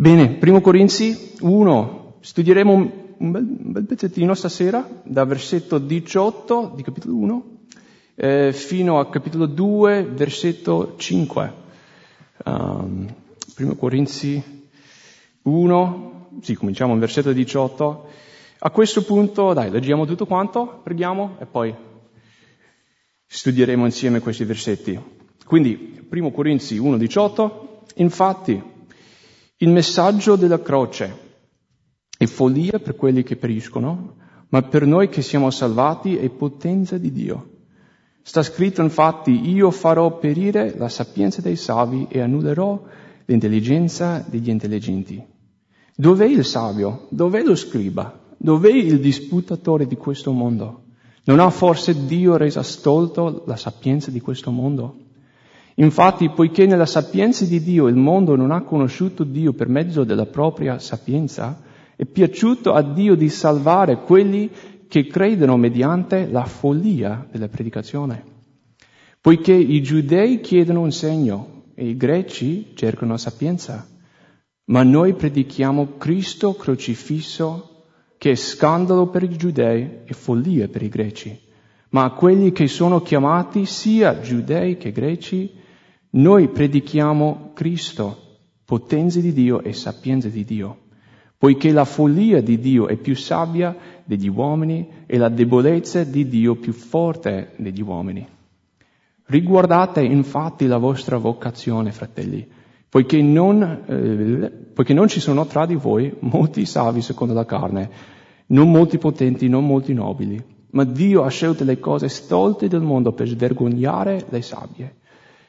Bene, primo Corinzi 1, studieremo un, bel, un bel, pezzettino stasera, da versetto 18 di capitolo 1 eh, fino a capitolo 2, versetto 5. Um, primo Corinzi 1, sì, cominciamo in versetto 18. A questo punto, dai, leggiamo tutto quanto, preghiamo e poi studieremo insieme questi versetti. Quindi, primo Corinzi 1, 18, infatti, il messaggio della croce è follia per quelli che periscono, ma per noi che siamo salvati è potenza di Dio. Sta scritto infatti, io farò perire la sapienza dei savi e annullerò l'intelligenza degli intelligenti. Dov'è il savio? Dov'è lo scriba? Dov'è il disputatore di questo mondo? Non ha forse Dio resa stolto la sapienza di questo mondo? Infatti, poiché nella sapienza di Dio il mondo non ha conosciuto Dio per mezzo della propria sapienza, è piaciuto a Dio di salvare quelli che credono mediante la follia della predicazione. Poiché i giudei chiedono un segno e i greci cercano sapienza, ma noi predichiamo Cristo crocifisso che è scandalo per i giudei e follia per i greci. Ma a quelli che sono chiamati, sia giudei che greci, noi predichiamo Cristo, potenza di Dio e sapienza di Dio, poiché la follia di Dio è più sabbia degli uomini e la debolezza di Dio più forte degli uomini. Riguardate infatti la vostra vocazione, fratelli, poiché non, eh, poiché non ci sono tra di voi molti savi secondo la carne, non molti potenti, non molti nobili, ma Dio ha scelto le cose stolte del mondo per svergognare le sabbie.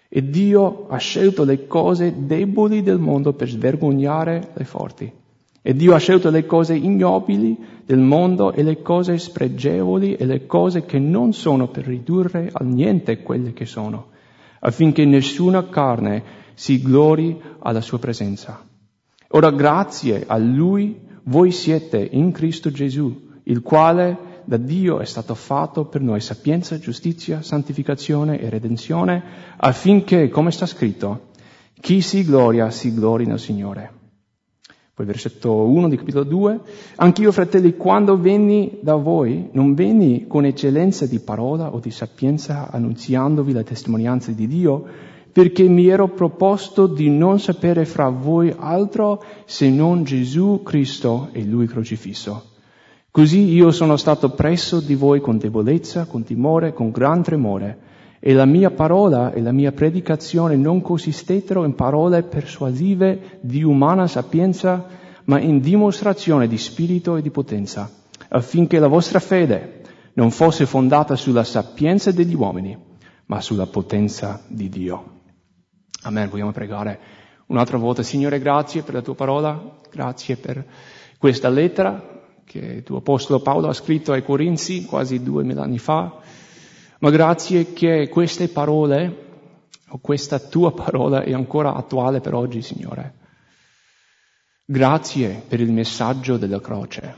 E Dio ha scelto le cose deboli del mondo per svergognare le forti. E Dio ha scelto le cose ignobili del mondo e le cose spregevoli e le cose che non sono per ridurre a niente quelle che sono, affinché nessuna carne si glori alla sua presenza. Ora grazie a Lui voi siete in Cristo Gesù, il quale da Dio è stato fatto per noi sapienza, giustizia, santificazione e redenzione, affinché, come sta scritto, chi si gloria si glori nel Signore. Poi versetto 1 di capitolo 2, anch'io fratelli, quando venni da voi, non venni con eccellenza di parola o di sapienza annunziandovi la testimonianza di Dio, perché mi ero proposto di non sapere fra voi altro se non Gesù Cristo e Lui crocifisso. Così io sono stato presso di voi con debolezza, con timore, con gran tremore, e la mia parola e la mia predicazione non consistettero in parole persuasive di umana sapienza, ma in dimostrazione di spirito e di potenza, affinché la vostra fede non fosse fondata sulla sapienza degli uomini, ma sulla potenza di Dio. Amen. Vogliamo pregare un'altra volta. Signore, grazie per la tua parola, grazie per questa lettera che tuo apostolo Paolo ha scritto ai Corinzi quasi duemila anni fa, ma grazie che queste parole, o questa tua parola è ancora attuale per oggi, Signore. Grazie per il messaggio della croce.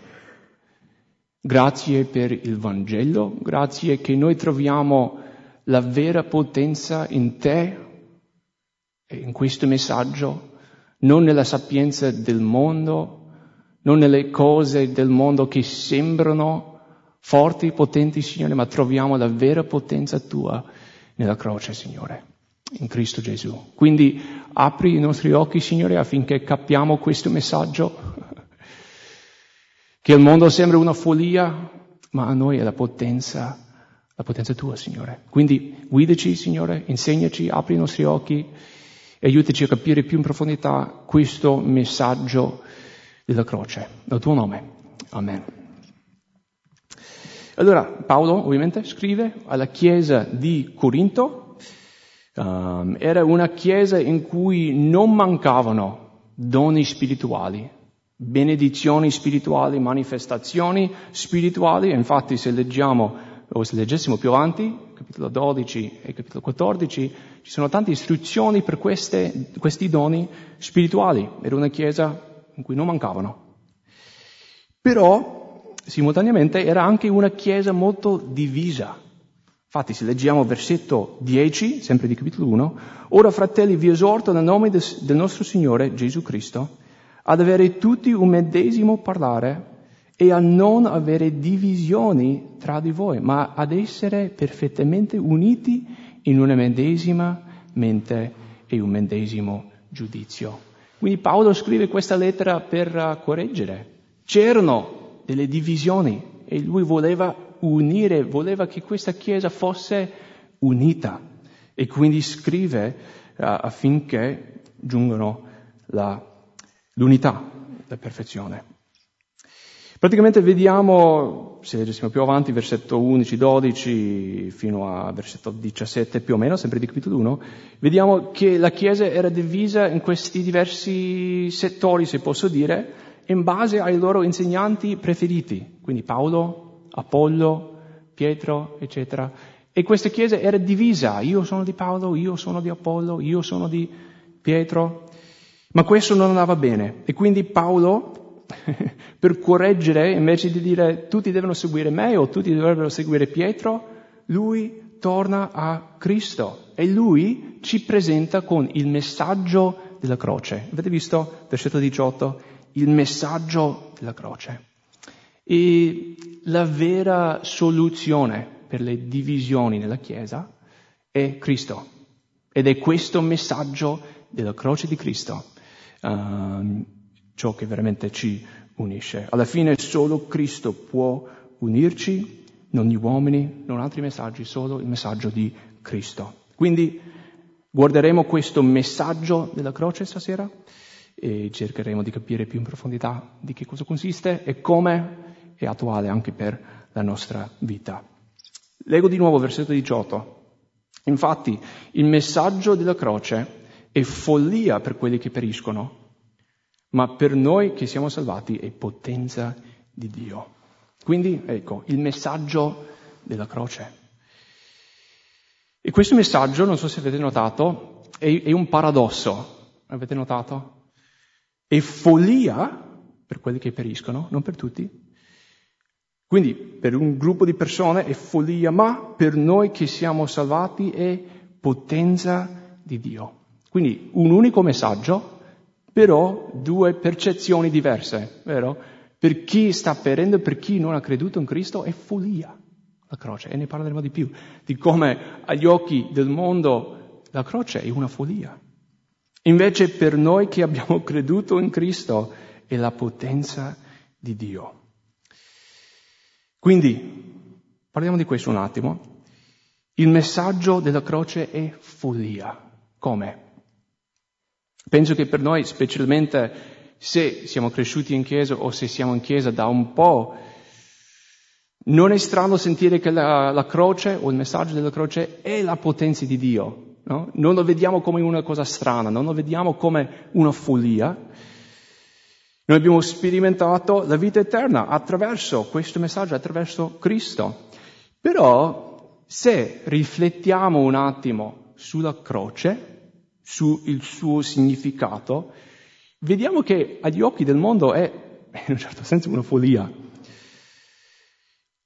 Grazie per il Vangelo, grazie che noi troviamo la vera potenza in te e in questo messaggio, non nella sapienza del mondo, non nelle cose del mondo che sembrano forti, potenti, Signore, ma troviamo la vera potenza tua nella croce, Signore, in Cristo Gesù. Quindi apri i nostri occhi, Signore, affinché capiamo questo messaggio, che il mondo sembra una follia, ma a noi è la potenza, la potenza tua, Signore. Quindi guidaci, Signore, insegnaci, apri i nostri occhi e aiutaci a capire più in profondità questo messaggio della croce, nel tuo nome. Amen. Allora, Paolo ovviamente scrive alla chiesa di Corinto, um, era una chiesa in cui non mancavano doni spirituali, benedizioni spirituali, manifestazioni spirituali, infatti se leggiamo o se leggessimo più avanti, capitolo 12 e capitolo 14, ci sono tante istruzioni per queste, questi doni spirituali. Era una chiesa in cui non mancavano. Però, simultaneamente, era anche una chiesa molto divisa. Infatti, se leggiamo versetto 10, sempre di capitolo 1, ora fratelli vi esorto nel nome del nostro Signore Gesù Cristo ad avere tutti un medesimo parlare e a non avere divisioni tra di voi, ma ad essere perfettamente uniti in una medesima mente e un medesimo giudizio. Quindi Paolo scrive questa lettera per correggere. C'erano delle divisioni e lui voleva unire, voleva che questa Chiesa fosse unita e quindi scrive uh, affinché giungano la, l'unità, la perfezione. Praticamente vediamo, se leggessimo più avanti, versetto 11, 12 fino a versetto 17 più o meno, sempre di capitolo 1, vediamo che la Chiesa era divisa in questi diversi settori, se posso dire, in base ai loro insegnanti preferiti, quindi Paolo, Apollo, Pietro, eccetera. E questa Chiesa era divisa, io sono di Paolo, io sono di Apollo, io sono di Pietro, ma questo non andava bene. E quindi Paolo per correggere, invece di dire tutti devono seguire me o tutti dovrebbero seguire Pietro, lui torna a Cristo e lui ci presenta con il messaggio della croce. Avete visto, versetto 18, il messaggio della croce. E la vera soluzione per le divisioni nella Chiesa è Cristo. Ed è questo messaggio della croce di Cristo uh, ciò che veramente ci unisce. Alla fine solo Cristo può unirci, non gli uomini, non altri messaggi, solo il messaggio di Cristo. Quindi guarderemo questo messaggio della croce stasera e cercheremo di capire più in profondità di che cosa consiste e come è attuale anche per la nostra vita. Leggo di nuovo versetto 18. Infatti il messaggio della croce è follia per quelli che periscono, ma per noi che siamo salvati è potenza di Dio. Quindi, ecco, il messaggio della croce. E questo messaggio, non so se avete notato, è, è un paradosso. Avete notato? È follia per quelli che periscono, non per tutti. Quindi per un gruppo di persone è follia, ma per noi che siamo salvati è potenza di Dio. Quindi un unico messaggio però due percezioni diverse, vero? Per chi sta perendo per chi non ha creduto in Cristo è follia la croce e ne parleremo di più, di come agli occhi del mondo la croce è una follia. Invece per noi che abbiamo creduto in Cristo è la potenza di Dio. Quindi, parliamo di questo un attimo. Il messaggio della croce è follia. Come? Penso che per noi, specialmente se siamo cresciuti in chiesa o se siamo in chiesa da un po', non è strano sentire che la, la croce o il messaggio della croce è la potenza di Dio. No? Non lo vediamo come una cosa strana, non lo vediamo come una follia. Noi abbiamo sperimentato la vita eterna attraverso questo messaggio, attraverso Cristo. Però se riflettiamo un attimo sulla croce, sul suo significato, vediamo che agli occhi del mondo è in un certo senso una follia.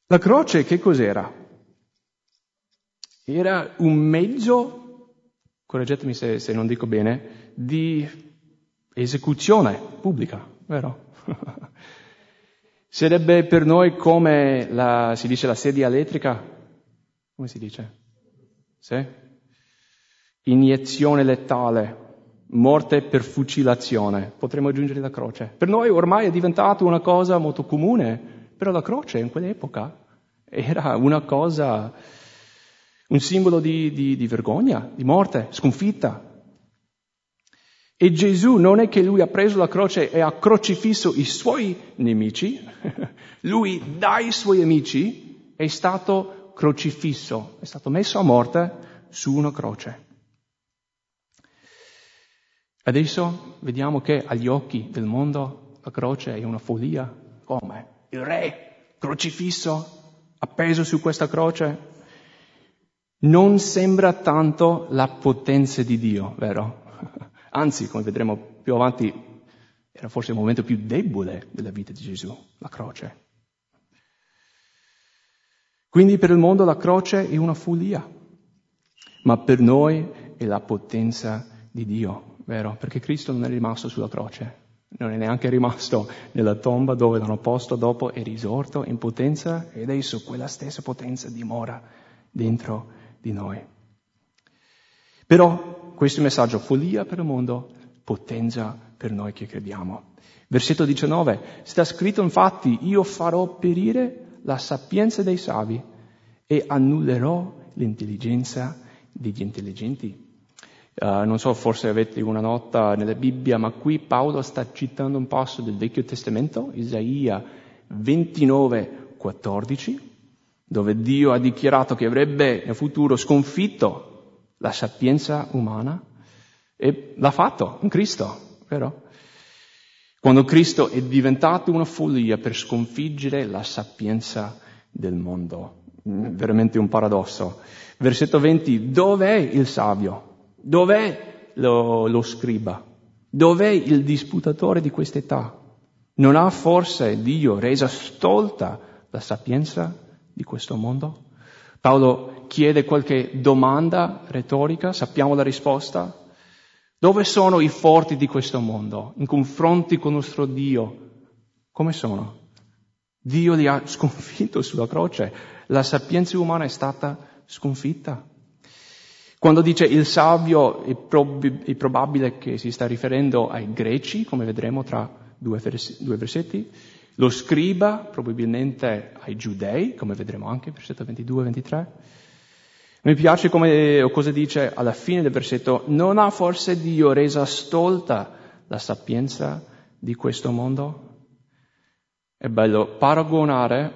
La croce che cos'era? Era un mezzo, correggetemi se, se non dico bene, di esecuzione pubblica, vero? Sarebbe per noi come la, si dice la sedia elettrica? Come si dice? Sì? Iniezione letale, morte per fucilazione, potremmo aggiungere la croce. Per noi ormai è diventato una cosa molto comune, però la croce in quell'epoca era una cosa, un simbolo di, di, di vergogna, di morte, sconfitta. E Gesù non è che lui ha preso la croce e ha crocifisso i suoi nemici, lui dai suoi amici è stato crocifisso, è stato messo a morte su una croce. Adesso vediamo che agli occhi del mondo la croce è una follia. Come? Il re crocifisso, appeso su questa croce. Non sembra tanto la potenza di Dio, vero? Anzi, come vedremo più avanti, era forse il momento più debole della vita di Gesù, la croce. Quindi per il mondo la croce è una follia, ma per noi è la potenza di Dio vero? Perché Cristo non è rimasto sulla croce, non è neanche rimasto nella tomba dove l'hanno posto dopo, è risorto in potenza e adesso quella stessa potenza dimora dentro di noi. Però questo messaggio follia per il mondo, potenza per noi che crediamo. Versetto 19, sta scritto infatti, io farò perire la sapienza dei savi e annullerò l'intelligenza degli intelligenti. Uh, non so, forse avete una nota nella Bibbia, ma qui Paolo sta citando un passo del Vecchio Testamento, Isaia 29, 14, dove Dio ha dichiarato che avrebbe nel futuro sconfitto la sapienza umana e l'ha fatto in Cristo, vero? Quando Cristo è diventato una follia per sconfiggere la sapienza del mondo. Veramente un paradosso. Versetto 20, dov'è il savio? Dov'è lo, lo scriba? Dov'è il disputatore di quest'età? Non ha forse Dio resa stolta la sapienza di questo mondo? Paolo chiede qualche domanda retorica, sappiamo la risposta. Dove sono i forti di questo mondo in confronti con il nostro Dio? Come sono? Dio li ha sconfitto sulla croce, la sapienza umana è stata sconfitta. Quando dice il savio è, prob- è, probabile che si sta riferendo ai greci, come vedremo tra due, vers- due versetti, lo scriba probabilmente ai giudei, come vedremo anche, versetto 22-23. Mi piace come, cosa dice alla fine del versetto, non ha forse Dio resa stolta la sapienza di questo mondo? È bello paragonare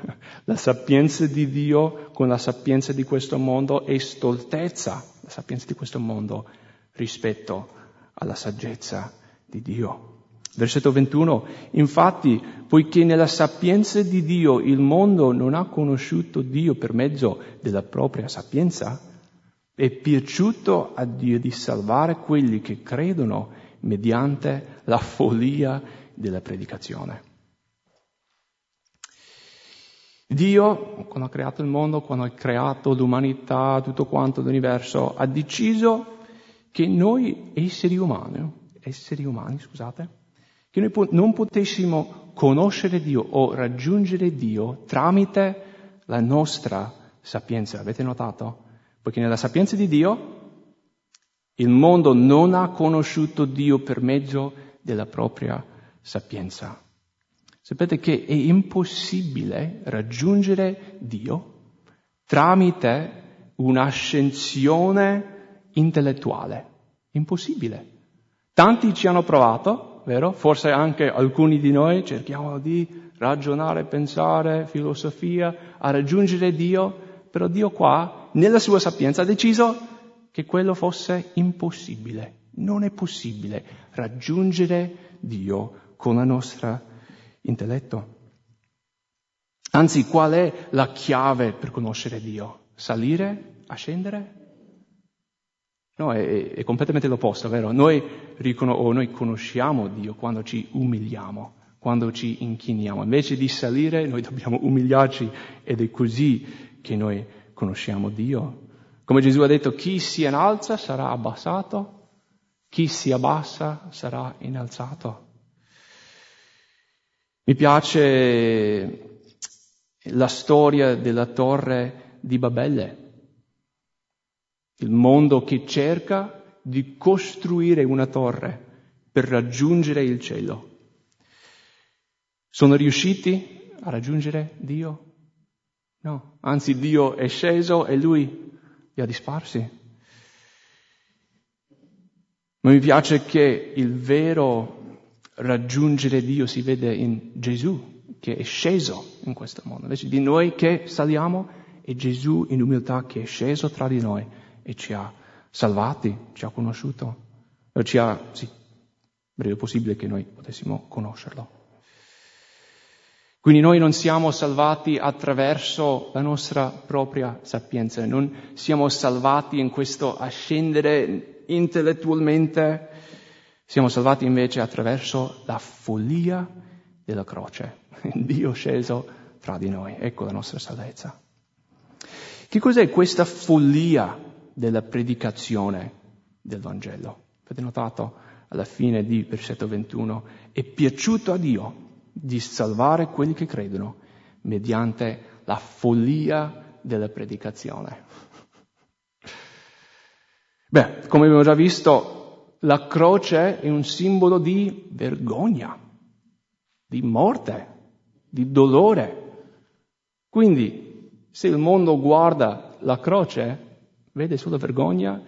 la sapienza di Dio con la sapienza di questo mondo e stoltezza, la sapienza di questo mondo rispetto alla saggezza di Dio. Versetto 21, infatti, poiché nella sapienza di Dio il mondo non ha conosciuto Dio per mezzo della propria sapienza, è piaciuto a Dio di salvare quelli che credono mediante la follia della predicazione. Dio, quando ha creato il mondo, quando ha creato l'umanità, tutto quanto l'universo, ha deciso che noi esseri umani, esseri umani, scusate, che noi non potessimo conoscere Dio o raggiungere Dio tramite la nostra sapienza. Avete notato? Perché nella sapienza di Dio il mondo non ha conosciuto Dio per mezzo della propria sapienza. Sapete che è impossibile raggiungere Dio tramite un'ascensione intellettuale. Impossibile. Tanti ci hanno provato, vero? Forse anche alcuni di noi cerchiamo di ragionare, pensare, filosofia, a raggiungere Dio, però Dio qua, nella sua sapienza, ha deciso che quello fosse impossibile. Non è possibile raggiungere Dio con la nostra intelletto. Anzi, qual è la chiave per conoscere Dio? Salire? Ascendere? No, è, è completamente l'opposto, vero? Noi, riconos- noi conosciamo Dio quando ci umiliamo, quando ci inchiniamo. Invece di salire, noi dobbiamo umiliarci ed è così che noi conosciamo Dio. Come Gesù ha detto, chi si innalza sarà abbassato, chi si abbassa sarà innalzato. Mi piace la storia della torre di Babele, il mondo che cerca di costruire una torre per raggiungere il cielo. Sono riusciti a raggiungere Dio? No, anzi Dio è sceso e lui li ha disparsi. Ma mi piace che il vero raggiungere Dio si vede in Gesù che è sceso in questo mondo. Invece di noi che saliamo è Gesù in umiltà che è sceso tra di noi e ci ha salvati, ci ha conosciuto, ci ha, sì, breve possibile che noi potessimo conoscerlo. Quindi noi non siamo salvati attraverso la nostra propria sapienza, non siamo salvati in questo ascendere intellettualmente siamo salvati invece attraverso la follia della croce. Dio sceso tra di noi. Ecco la nostra salvezza. Che cos'è questa follia della predicazione del Vangelo? Avete notato? alla fine di versetto 21, è piaciuto a Dio di salvare quelli che credono mediante la follia della predicazione. Beh, come abbiamo già visto, la croce è un simbolo di vergogna, di morte, di dolore. Quindi, se il mondo guarda la croce, vede solo vergogna,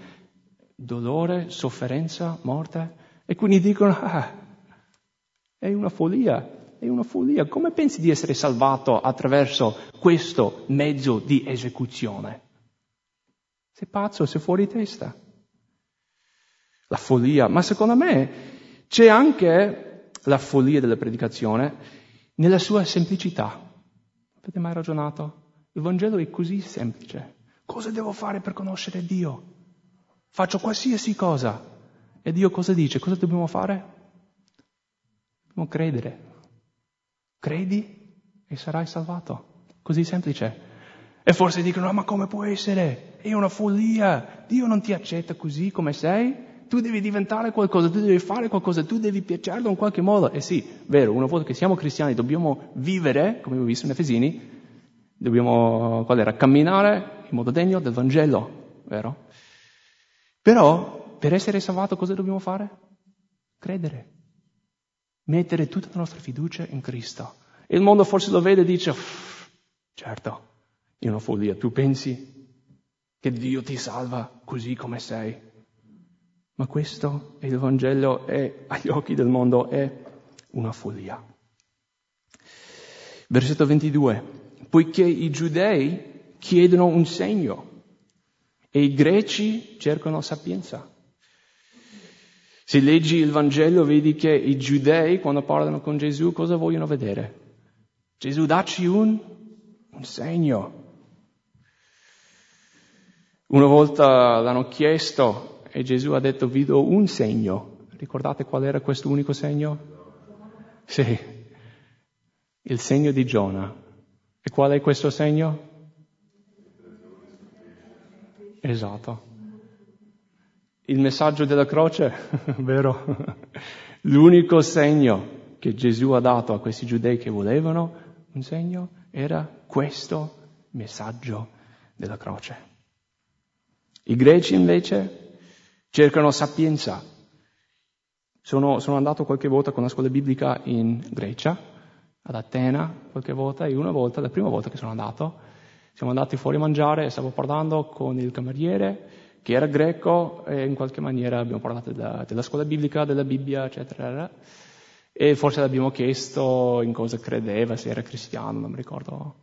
dolore, sofferenza, morte, e quindi dicono, ah, è una follia, è una follia. Come pensi di essere salvato attraverso questo mezzo di esecuzione? Sei pazzo, sei fuori testa. La follia, ma secondo me c'è anche la follia della predicazione nella sua semplicità. Avete mai ragionato? Il Vangelo è così semplice. Cosa devo fare per conoscere Dio? Faccio qualsiasi cosa. E Dio cosa dice? Cosa dobbiamo fare? Dobbiamo credere. Credi e sarai salvato. Così semplice. E forse dicono, ma come può essere? È una follia. Dio non ti accetta così come sei. Tu devi diventare qualcosa, tu devi fare qualcosa, tu devi piacerlo in qualche modo. E sì, vero, una volta che siamo cristiani dobbiamo vivere, come abbiamo visto in Efesini, dobbiamo, qual era, camminare in modo degno del Vangelo, vero? Però, per essere salvato cosa dobbiamo fare? Credere mettere tutta la nostra fiducia in Cristo. E il mondo forse lo vede e dice, certo, è una follia, tu pensi che Dio ti salva così come sei. Ma questo è il Vangelo e agli occhi del mondo è una follia. Versetto 22. Poiché i giudei chiedono un segno e i greci cercano sapienza. Se leggi il Vangelo vedi che i giudei quando parlano con Gesù cosa vogliono vedere? Gesù dacci un, un segno. Una volta l'hanno chiesto e Gesù ha detto vi do un segno. Ricordate qual era questo unico segno? Sì, il segno di Giona. E qual è questo segno? Esatto il messaggio della croce, vero? L'unico segno che Gesù ha dato a questi giudei che volevano un segno era questo messaggio della croce. I greci invece cercano sapienza. Sono, sono andato qualche volta con la scuola biblica in Grecia, ad Atena qualche volta, e una volta, la prima volta che sono andato, siamo andati fuori a mangiare e stavo parlando con il cameriere che era greco e in qualche maniera abbiamo parlato della, della scuola biblica, della Bibbia, eccetera, e forse l'abbiamo chiesto in cosa credeva, se era cristiano, non mi ricordo.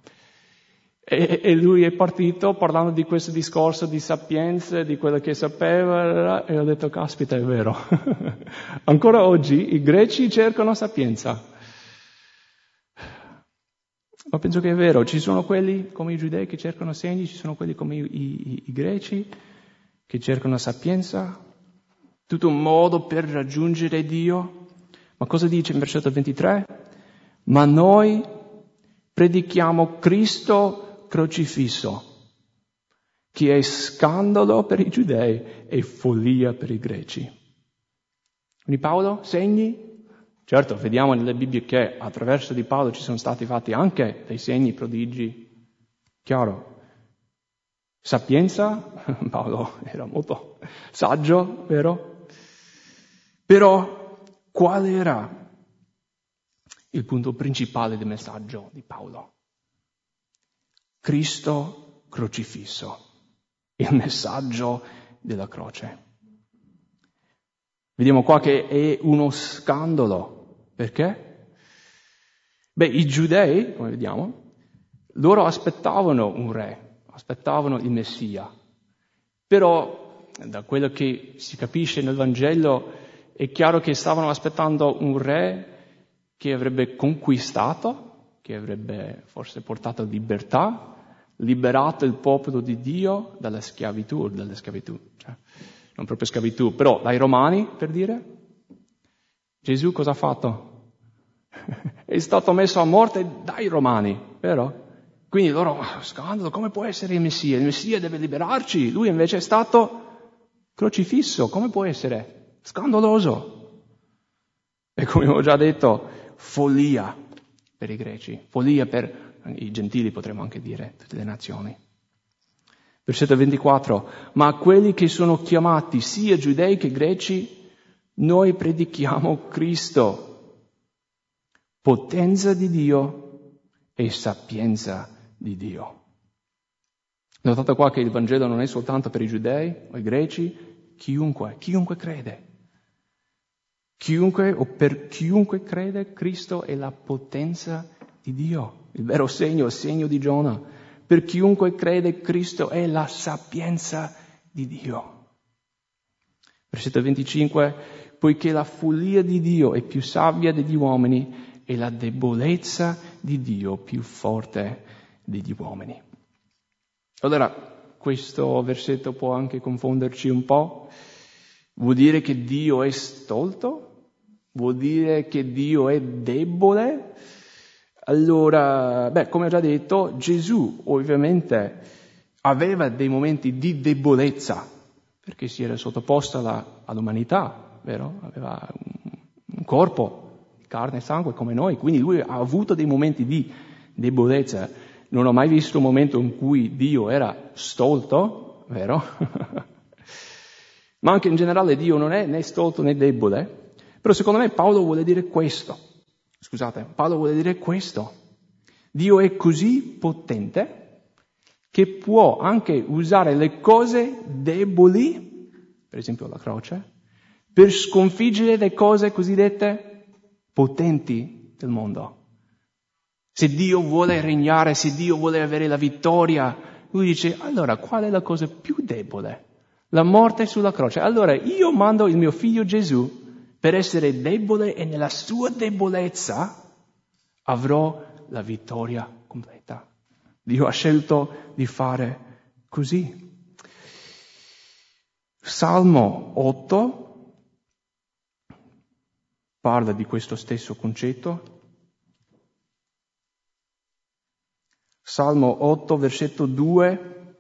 E, e lui è partito parlando di questo discorso di sapienza, di quello che sapeva, e ho detto, caspita, è vero. Ancora oggi i greci cercano sapienza. Ma penso che è vero, ci sono quelli come i giudei che cercano segni, ci sono quelli come i, i, i greci che cercano sapienza, tutto un modo per raggiungere Dio. Ma cosa dice in versetto 23? Ma noi predichiamo Cristo crocifisso, che è scandalo per i giudei e follia per i greci. Quindi Paolo, segni? Certo, vediamo nelle Bibbie che attraverso di Paolo ci sono stati fatti anche dei segni, prodigi, chiaro, Sapienza, Paolo era molto saggio, vero? Però qual era il punto principale del messaggio di Paolo? Cristo crocifisso, il messaggio della croce. Vediamo qua che è uno scandalo. Perché? Beh, i giudei, come vediamo, loro aspettavano un re, aspettavano il Messia. Però, da quello che si capisce nel Vangelo, è chiaro che stavano aspettando un re che avrebbe conquistato, che avrebbe forse portato libertà, liberato il popolo di Dio dalla schiavitù, dalla schiavitù, cioè, non proprio schiavitù, però dai romani, per dire. Gesù cosa ha fatto? è stato messo a morte dai romani, vero? Quindi loro, oh, scandalo, come può essere il Messia? Il Messia deve liberarci, lui invece è stato crocifisso, come può essere? Scandaloso. E come ho già detto, follia per i greci, follia per i gentili potremmo anche dire, tutte le nazioni. Versetto 24, ma a quelli che sono chiamati sia giudei che greci, noi predichiamo Cristo, potenza di Dio e sapienza di Dio. Notate qua che il Vangelo non è soltanto per i giudei o i greci, chiunque, chiunque crede. Chiunque o per chiunque crede, Cristo è la potenza di Dio, il vero segno, il segno di Giona. Per chiunque crede, Cristo è la sapienza di Dio. Versetto 25, poiché la follia di Dio è più sabbia degli uomini e la debolezza di Dio più forte degli uomini. Allora, questo versetto può anche confonderci un po'. Vuol dire che Dio è stolto? Vuol dire che Dio è debole? Allora, beh, come ho già detto, Gesù ovviamente aveva dei momenti di debolezza, perché si era sottoposto alla, all'umanità, vero? Aveva un, un corpo, carne e sangue come noi, quindi lui ha avuto dei momenti di debolezza. Non ho mai visto un momento in cui Dio era stolto, vero? Ma anche in generale Dio non è né stolto né debole. Però secondo me Paolo vuole dire questo. Scusate, Paolo vuole dire questo. Dio è così potente che può anche usare le cose deboli, per esempio la croce, per sconfiggere le cose cosiddette potenti del mondo. Se Dio vuole regnare, se Dio vuole avere la vittoria, lui dice, allora qual è la cosa più debole? La morte sulla croce. Allora io mando il mio figlio Gesù per essere debole e nella sua debolezza avrò la vittoria completa. Dio ha scelto di fare così. Salmo 8 parla di questo stesso concetto. Salmo 8, versetto 2,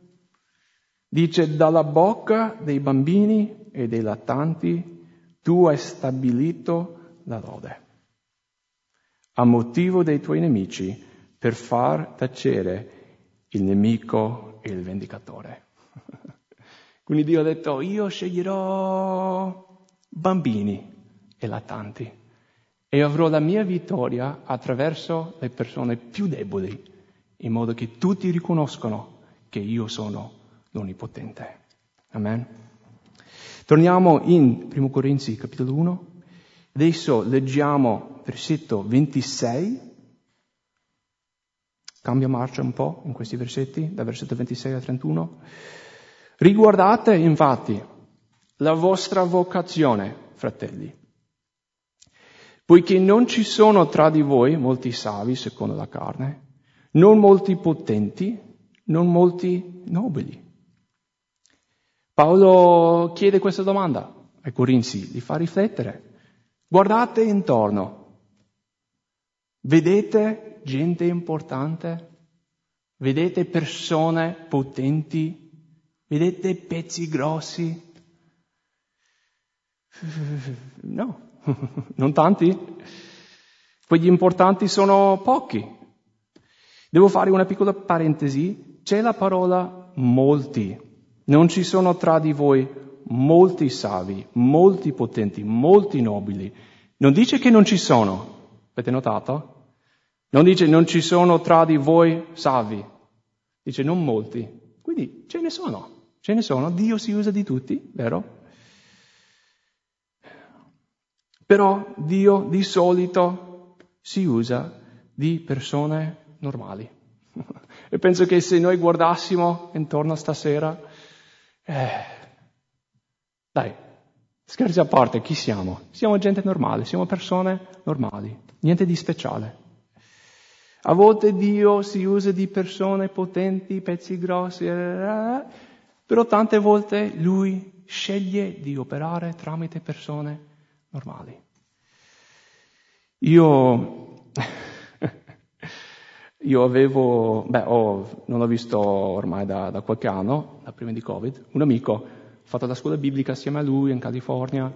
dice, dalla bocca dei bambini e dei lattanti tu hai stabilito la lode, a motivo dei tuoi nemici, per far tacere il nemico e il vendicatore. Quindi Dio ha detto, io sceglierò bambini e lattanti e avrò la mia vittoria attraverso le persone più deboli in modo che tutti riconoscono che io sono l'Onnipotente. Amen. Torniamo in 1 Corinzi capitolo 1. Adesso leggiamo versetto 26. Cambia marcia un po' in questi versetti, da versetto 26 al 31. Riguardate infatti la vostra vocazione, fratelli, poiché non ci sono tra di voi molti savi secondo la carne, non molti potenti, non molti nobili. Paolo chiede questa domanda ai Corinzi, li fa riflettere. Guardate intorno, vedete gente importante, vedete persone potenti, vedete pezzi grossi. No, non tanti. Quegli importanti sono pochi. Devo fare una piccola parentesi. C'è la parola molti. Non ci sono tra di voi molti savi, molti potenti, molti nobili. Non dice che non ci sono. Avete notato? Non dice non ci sono tra di voi savi. Dice non molti. Quindi ce ne sono. Ce ne sono. Dio si usa di tutti, vero? Però Dio di solito si usa di persone normali. e penso che se noi guardassimo intorno stasera, eh, dai, scherzi a parte, chi siamo? Siamo gente normale, siamo persone normali, niente di speciale. A volte Dio si usa di persone potenti, pezzi grossi, eh, però tante volte Lui sceglie di operare tramite persone normali. Io io avevo, beh, ho, non l'ho visto ormai da, da, qualche anno, da prima di Covid, un amico, ho fatto la scuola biblica assieme a lui in California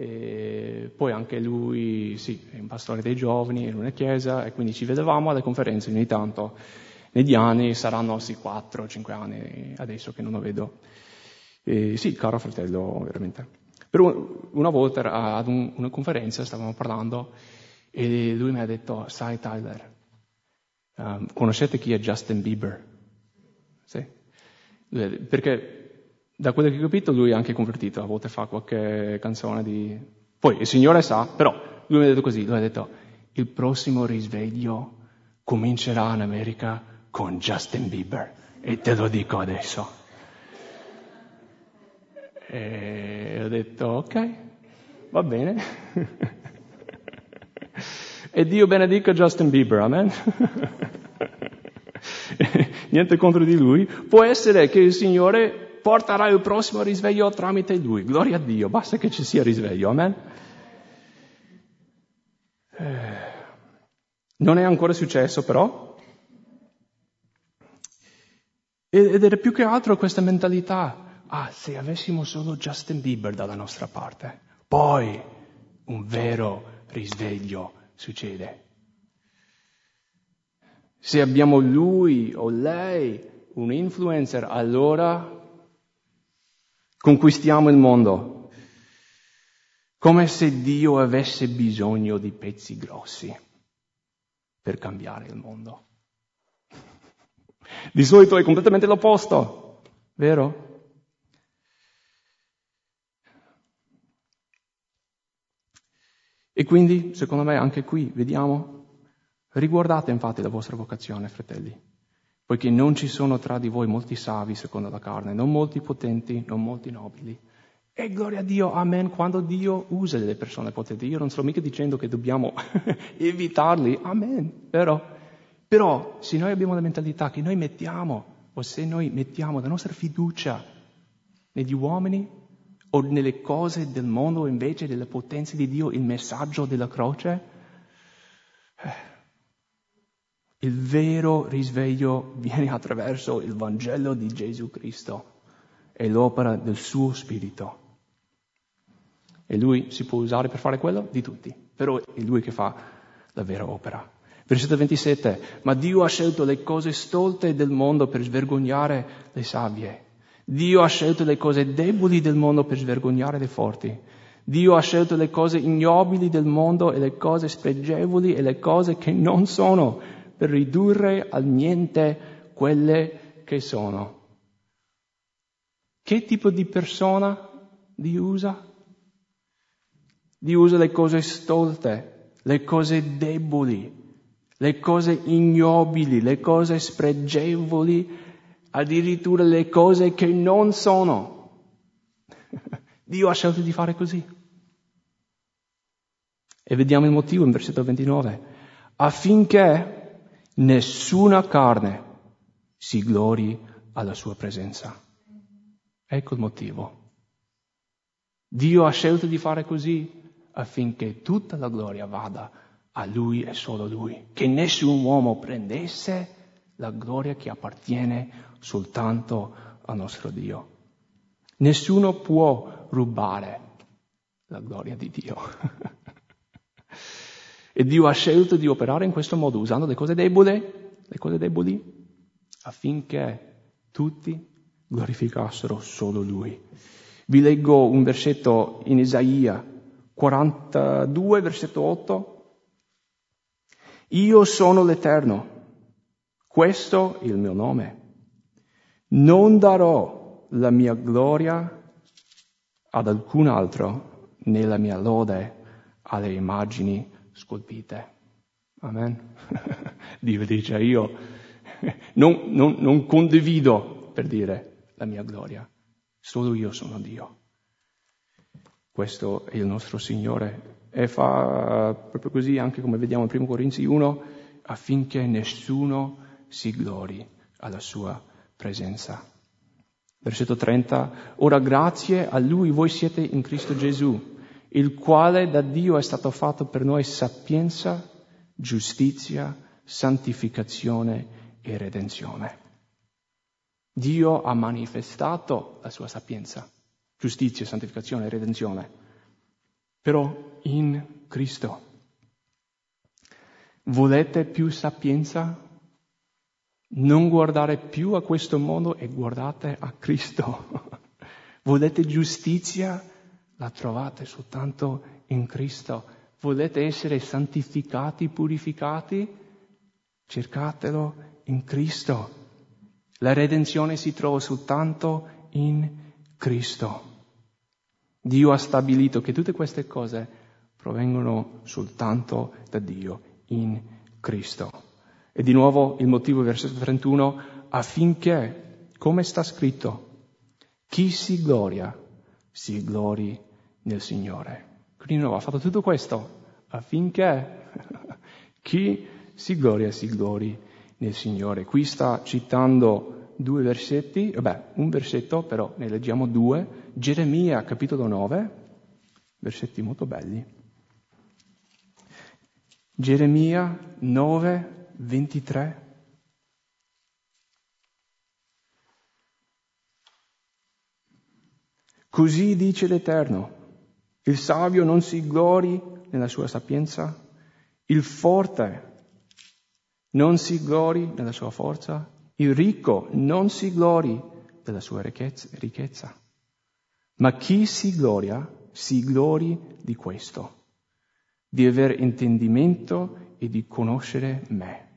E poi anche lui, sì, è un pastore dei giovani in una chiesa e quindi ci vedevamo alle conferenze ogni tanto. Negli anni saranno sì 4-5 anni adesso che non lo vedo. E sì, caro fratello, veramente. Però una volta ad un, una conferenza stavamo parlando e lui mi ha detto, sai Tyler, um, conoscete chi è Justin Bieber? Sì. Perché da quello che ho capito lui è anche convertito, a volte fa qualche canzone di... Poi il Signore sa, però lui mi ha detto così, lui ha detto il prossimo risveglio comincerà in America con Justin Bieber e te lo dico adesso. E ho detto ok, va bene. e Dio benedica Justin Bieber, amen. Niente contro di lui. Può essere che il Signore porterà il prossimo risveglio tramite lui. Gloria a Dio, basta che ci sia risveglio, amen. Eh, non è ancora successo però. Ed è più che altro questa mentalità. Ah, se avessimo solo Justin Bieber dalla nostra parte, poi un vero risveglio succede. Se abbiamo lui o lei, un influencer, allora conquistiamo il mondo, come se Dio avesse bisogno di pezzi grossi per cambiare il mondo. Di solito è completamente l'opposto, vero? E quindi, secondo me, anche qui vediamo, riguardate infatti la vostra vocazione, fratelli poiché non ci sono tra di voi molti savi secondo la carne, non molti potenti, non molti nobili. E gloria a Dio, amen, quando Dio usa delle persone potenti. Io non sto mica dicendo che dobbiamo evitarli, amen, però, però se noi abbiamo la mentalità che noi mettiamo, o se noi mettiamo la nostra fiducia negli uomini o nelle cose del mondo invece delle potenze di Dio, il messaggio della croce, eh, il vero risveglio viene attraverso il Vangelo di Gesù Cristo e l'opera del suo Spirito. E lui si può usare per fare quello? Di tutti, però è lui che fa la vera opera. Versetto 27, ma Dio ha scelto le cose stolte del mondo per svergognare le savie. Dio ha scelto le cose deboli del mondo per svergognare le forti. Dio ha scelto le cose ignobili del mondo e le cose spregevoli e le cose che non sono per ridurre al niente quelle che sono. Che tipo di persona Dio usa? Dio usa le cose stolte, le cose deboli, le cose ignobili, le cose spregevoli, addirittura le cose che non sono. Dio ha scelto di fare così. E vediamo il motivo in versetto 29. Affinché nessuna carne si glori alla sua presenza. Ecco il motivo. Dio ha scelto di fare così affinché tutta la gloria vada a Lui e solo Lui, che nessun uomo prendesse la gloria che appartiene soltanto al nostro Dio. Nessuno può rubare la gloria di Dio. E Dio ha scelto di operare in questo modo, usando le cose deboli, le cose deboli, affinché tutti glorificassero solo Lui. Vi leggo un versetto in Isaia 42, versetto 8. Io sono l'Eterno, questo è il mio nome. Non darò la mia gloria ad alcun altro, né la mia lode alle immagini scolpite. Amen. Dio dice io non, non, non condivido per dire la mia gloria, solo io sono Dio. Questo è il nostro Signore e fa proprio così anche come vediamo in 1 Corinzi 1 affinché nessuno si glori alla sua presenza. Versetto 30. Ora grazie a Lui voi siete in Cristo Gesù il quale da Dio è stato fatto per noi sapienza, giustizia, santificazione e redenzione. Dio ha manifestato la sua sapienza, giustizia, santificazione e redenzione. però in Cristo. Volete più sapienza? Non guardare più a questo mondo e guardate a Cristo. Volete giustizia? La trovate soltanto in Cristo. Volete essere santificati, purificati? Cercatelo in Cristo. La redenzione si trova soltanto in Cristo. Dio ha stabilito che tutte queste cose provengono soltanto da Dio, in Cristo. E di nuovo il motivo, versetto 31, affinché, come sta scritto, chi si gloria, si glori nel Signore. Quindi di nuovo ha fatto tutto questo affinché chi si gloria, si glori nel Signore. Qui sta citando due versetti, vabbè, un versetto, però ne leggiamo due. Geremia, capitolo 9, versetti molto belli. Geremia 9, 23. Così dice l'Eterno, il savio non si glori nella sua sapienza, il forte non si glori nella sua forza, il ricco non si glori della sua ricchezza, ma chi si gloria si glori di questo, di aver intendimento e di conoscere me,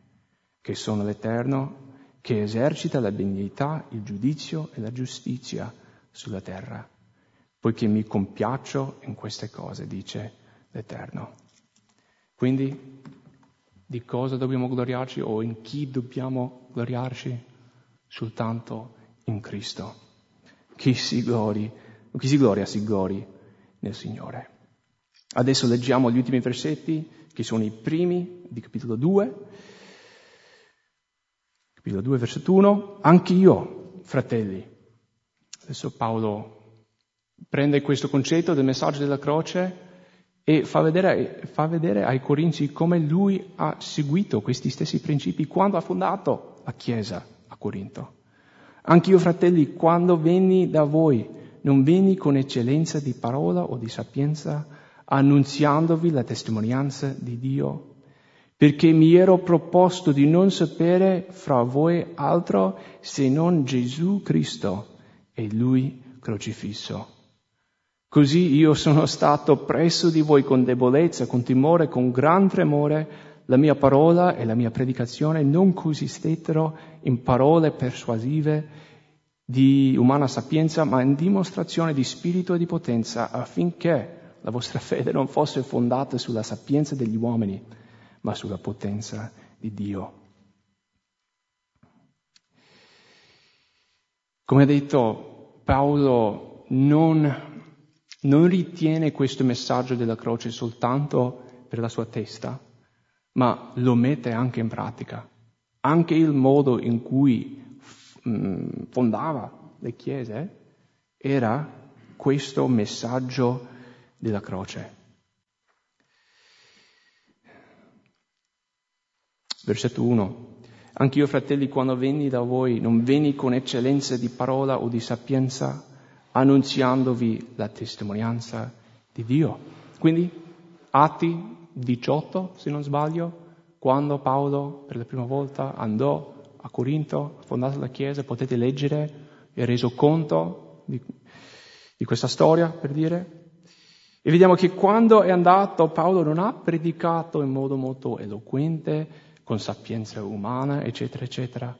che sono l'Eterno, che esercita la benignità, il giudizio e la giustizia sulla terra poiché mi compiaccio in queste cose, dice l'Eterno. Quindi di cosa dobbiamo gloriarci o in chi dobbiamo gloriarci? Soltanto in Cristo. Chi si, glori, chi si gloria si glori nel Signore. Adesso leggiamo gli ultimi versetti, che sono i primi di capitolo 2. Capitolo 2, versetto 1. Anche io, fratelli. Adesso Paolo prende questo concetto del messaggio della croce e fa vedere, fa vedere, ai Corinzi come lui ha seguito questi stessi principi quando ha fondato la Chiesa a Corinto. Anch'io, fratelli, quando venni da voi, non venni con eccellenza di parola o di sapienza, annunziandovi la testimonianza di Dio, perché mi ero proposto di non sapere fra voi altro se non Gesù Cristo e Lui crocifisso. Così io sono stato presso di voi con debolezza, con timore, con gran tremore. La mia parola e la mia predicazione non consistettero in parole persuasive di umana sapienza, ma in dimostrazione di spirito e di potenza, affinché la vostra fede non fosse fondata sulla sapienza degli uomini, ma sulla potenza di Dio. Come ha detto Paolo, non non ritiene questo messaggio della croce soltanto per la sua testa, ma lo mette anche in pratica. Anche il modo in cui mm, fondava le chiese era questo messaggio della croce. Versetto 1. Anch'io, fratelli, quando venni da voi, non venni con eccellenza di parola o di sapienza, annunziandovi la testimonianza di Dio. Quindi Atti 18, se non sbaglio, quando Paolo per la prima volta andò a Corinto, ha fondato la Chiesa, potete leggere e reso conto di, di questa storia, per dire. E vediamo che quando è andato Paolo non ha predicato in modo molto eloquente, con sapienza umana, eccetera, eccetera.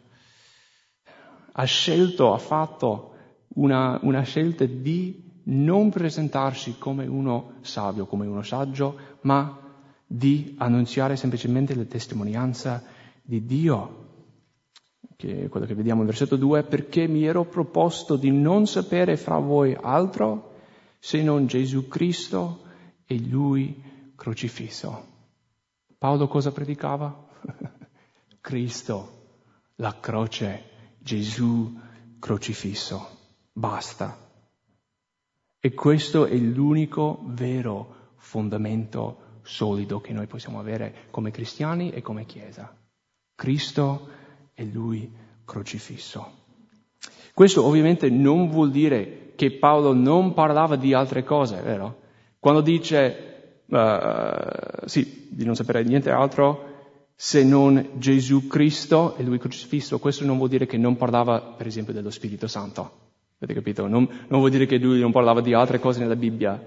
Ha scelto, ha fatto una, una scelta di non presentarsi come uno savio, come uno saggio, ma di annunziare semplicemente la testimonianza di Dio, che è quello che vediamo in versetto 2, perché mi ero proposto di non sapere fra voi altro se non Gesù Cristo e Lui crocifisso. Paolo cosa predicava? Cristo, la croce, Gesù crocifisso. Basta. E questo è l'unico vero fondamento solido che noi possiamo avere come cristiani e come Chiesa. Cristo e Lui crocifisso. Questo ovviamente non vuol dire che Paolo non parlava di altre cose, vero? Quando dice, uh, sì, di non sapere niente altro se non Gesù Cristo e Lui crocifisso, questo non vuol dire che non parlava, per esempio, dello Spirito Santo. Avete capito? Non, non vuol dire che Lui non parlava di altre cose nella Bibbia.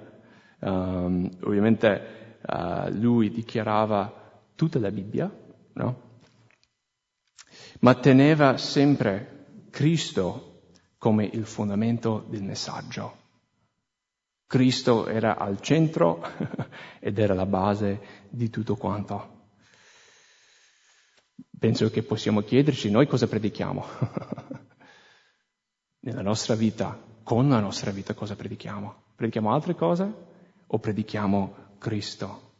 Um, ovviamente uh, Lui dichiarava tutta la Bibbia, no? Ma teneva sempre Cristo come il fondamento del messaggio. Cristo era al centro ed era la base di tutto quanto. Penso che possiamo chiederci noi cosa predichiamo. Nella nostra vita, con la nostra vita cosa predichiamo? Predichiamo altre cose o predichiamo Cristo?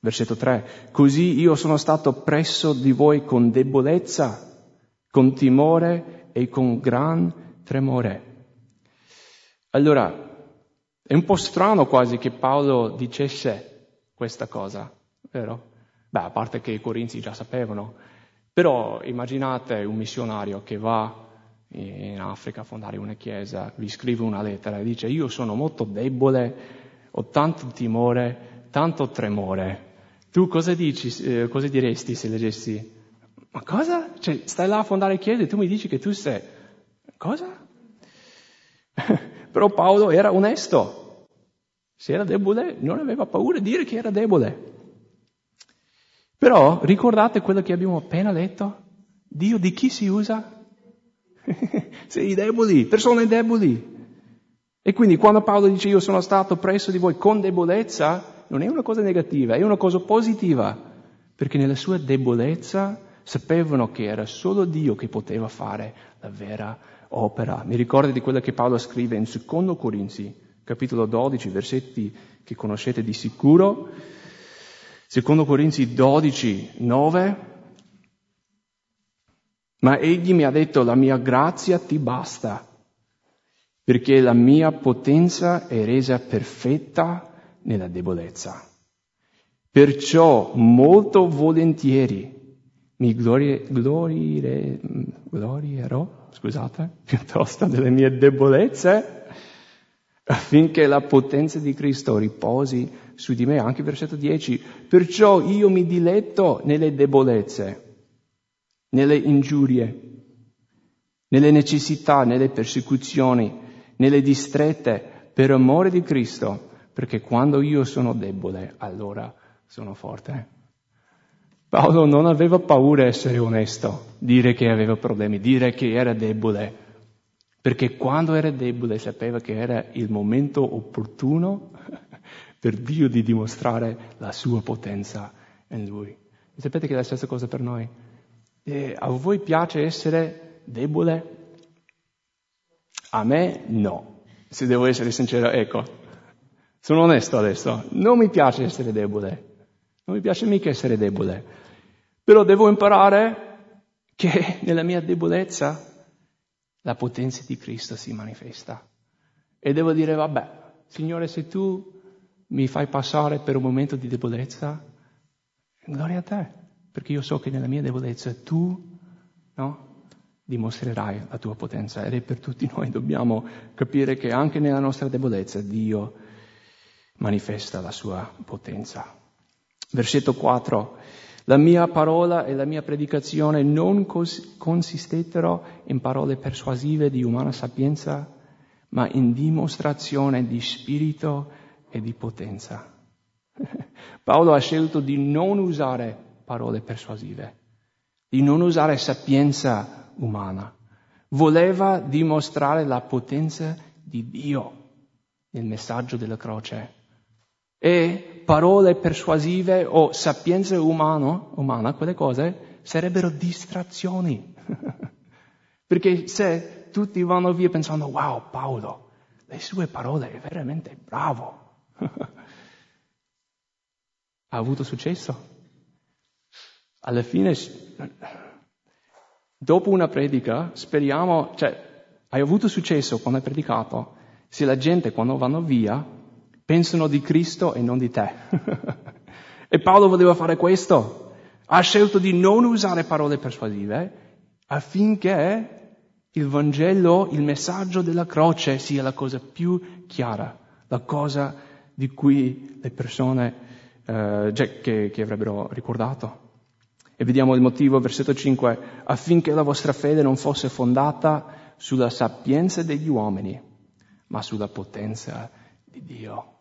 Versetto 3. Così io sono stato presso di voi con debolezza, con timore e con gran tremore. Allora, è un po' strano quasi che Paolo dicesse questa cosa, vero? Beh, a parte che i corinzi già sapevano, però immaginate un missionario che va in Africa a fondare una chiesa, vi scrive una lettera e dice io sono molto debole, ho tanto timore, tanto tremore. Tu cosa dici, eh, cosa diresti se leggessi? Ma cosa? Cioè, stai là a fondare chiese e tu mi dici che tu sei... Cosa? Però Paolo era onesto. Se era debole, non aveva paura di dire che era debole. Però ricordate quello che abbiamo appena letto? Dio di chi si usa? Sei deboli, persone deboli. E quindi quando Paolo dice io sono stato presso di voi con debolezza, non è una cosa negativa, è una cosa positiva, perché nella sua debolezza sapevano che era solo Dio che poteva fare la vera opera. Mi ricordo di quello che Paolo scrive in secondo Corinzi, capitolo 12, versetti che conoscete di sicuro. Secondo Corinzi 12, 9. Ma egli mi ha detto la mia grazia ti basta, perché la mia potenza è resa perfetta nella debolezza. Perciò molto volentieri mi glorie, glorire, glorierò, scusate, piuttosto delle mie debolezze, affinché la potenza di Cristo riposi su di me. Anche versetto 10. Perciò io mi diletto nelle debolezze, nelle ingiurie, nelle necessità, nelle persecuzioni, nelle distrette, per amore di Cristo perché quando io sono debole, allora sono forte. Paolo non aveva paura di essere onesto, dire che aveva problemi, dire che era debole, perché quando era debole sapeva che era il momento opportuno per Dio di dimostrare la sua potenza in lui. E sapete che è la stessa cosa per noi? E a voi piace essere debole? A me no. Se devo essere sincero, ecco, sono onesto adesso, non mi piace essere debole, non mi piace mica essere debole, però devo imparare che nella mia debolezza la potenza di Cristo si manifesta. E devo dire, vabbè, Signore, se tu mi fai passare per un momento di debolezza, gloria a te, perché io so che nella mia debolezza tu, no, dimostrerai la tua potenza. Ed è per tutti noi dobbiamo capire che anche nella nostra debolezza Dio manifesta la sua potenza. Versetto 4. La mia parola e la mia predicazione non cos- consistettero in parole persuasive di umana sapienza, ma in dimostrazione di spirito e di potenza. Paolo ha scelto di non usare parole persuasive, di non usare sapienza umana. Voleva dimostrare la potenza di Dio nel messaggio della croce e parole persuasive o sapienza umano, umana, quelle cose, sarebbero distrazioni. Perché se tutti vanno via pensando, wow, Paolo, le sue parole è veramente bravo. Ha avuto successo. Alla fine, dopo una predica, speriamo, cioè, hai avuto successo quando hai predicato, se la gente quando vanno via pensano di Cristo e non di te. e Paolo voleva fare questo. Ha scelto di non usare parole persuasive affinché il Vangelo, il messaggio della croce sia la cosa più chiara la cosa di cui le persone eh, che, che avrebbero ricordato. E vediamo il motivo, versetto 5, affinché la vostra fede non fosse fondata sulla sapienza degli uomini, ma sulla potenza di Dio.